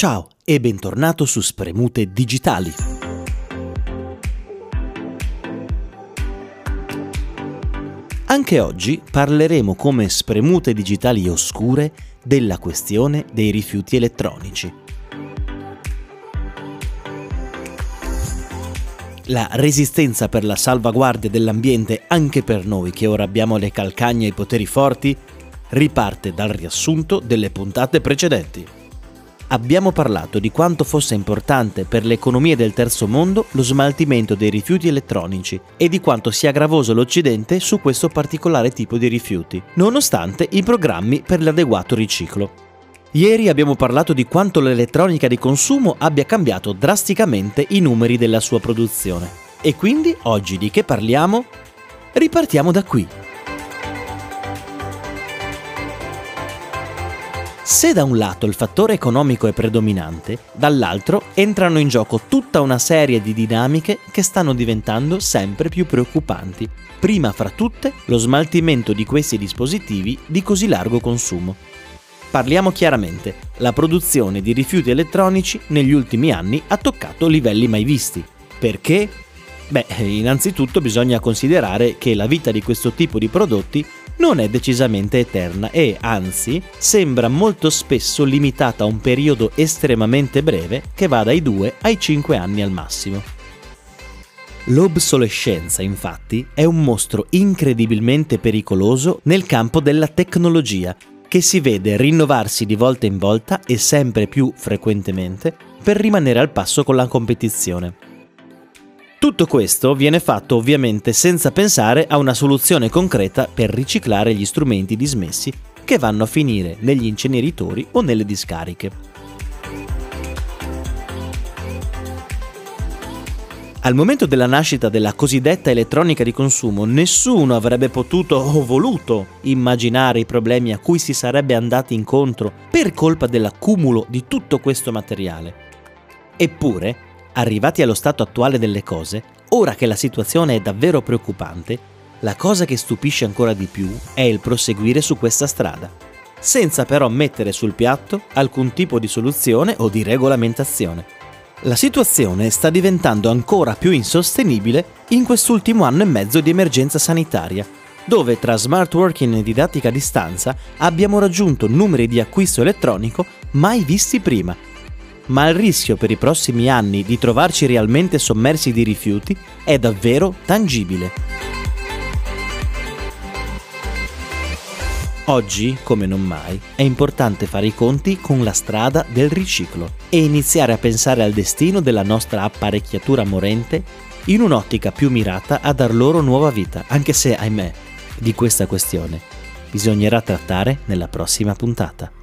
Ciao e bentornato su Spremute Digitali. Anche oggi parleremo come spremute digitali oscure della questione dei rifiuti elettronici. La resistenza per la salvaguardia dell'ambiente anche per noi che ora abbiamo le calcagne e i poteri forti riparte dal riassunto delle puntate precedenti abbiamo parlato di quanto fosse importante per le economie del terzo mondo lo smaltimento dei rifiuti elettronici e di quanto sia gravoso l'Occidente su questo particolare tipo di rifiuti, nonostante i programmi per l'adeguato riciclo. Ieri abbiamo parlato di quanto l'elettronica di consumo abbia cambiato drasticamente i numeri della sua produzione. E quindi oggi di che parliamo? Ripartiamo da qui. Se da un lato il fattore economico è predominante, dall'altro entrano in gioco tutta una serie di dinamiche che stanno diventando sempre più preoccupanti. Prima fra tutte lo smaltimento di questi dispositivi di così largo consumo. Parliamo chiaramente, la produzione di rifiuti elettronici negli ultimi anni ha toccato livelli mai visti. Perché? Beh, innanzitutto bisogna considerare che la vita di questo tipo di prodotti non è decisamente eterna e, anzi, sembra molto spesso limitata a un periodo estremamente breve che va dai 2 ai 5 anni al massimo. L'obsolescenza, infatti, è un mostro incredibilmente pericoloso nel campo della tecnologia, che si vede rinnovarsi di volta in volta e sempre più frequentemente per rimanere al passo con la competizione. Tutto questo viene fatto ovviamente senza pensare a una soluzione concreta per riciclare gli strumenti dismessi che vanno a finire negli inceneritori o nelle discariche. Al momento della nascita della cosiddetta elettronica di consumo, nessuno avrebbe potuto o voluto immaginare i problemi a cui si sarebbe andati incontro per colpa dell'accumulo di tutto questo materiale. Eppure, Arrivati allo stato attuale delle cose, ora che la situazione è davvero preoccupante, la cosa che stupisce ancora di più è il proseguire su questa strada, senza però mettere sul piatto alcun tipo di soluzione o di regolamentazione. La situazione sta diventando ancora più insostenibile in quest'ultimo anno e mezzo di emergenza sanitaria, dove tra smart working e didattica a distanza abbiamo raggiunto numeri di acquisto elettronico mai visti prima ma il rischio per i prossimi anni di trovarci realmente sommersi di rifiuti è davvero tangibile. Oggi, come non mai, è importante fare i conti con la strada del riciclo e iniziare a pensare al destino della nostra apparecchiatura morente in un'ottica più mirata a dar loro nuova vita, anche se, ahimè, di questa questione bisognerà trattare nella prossima puntata.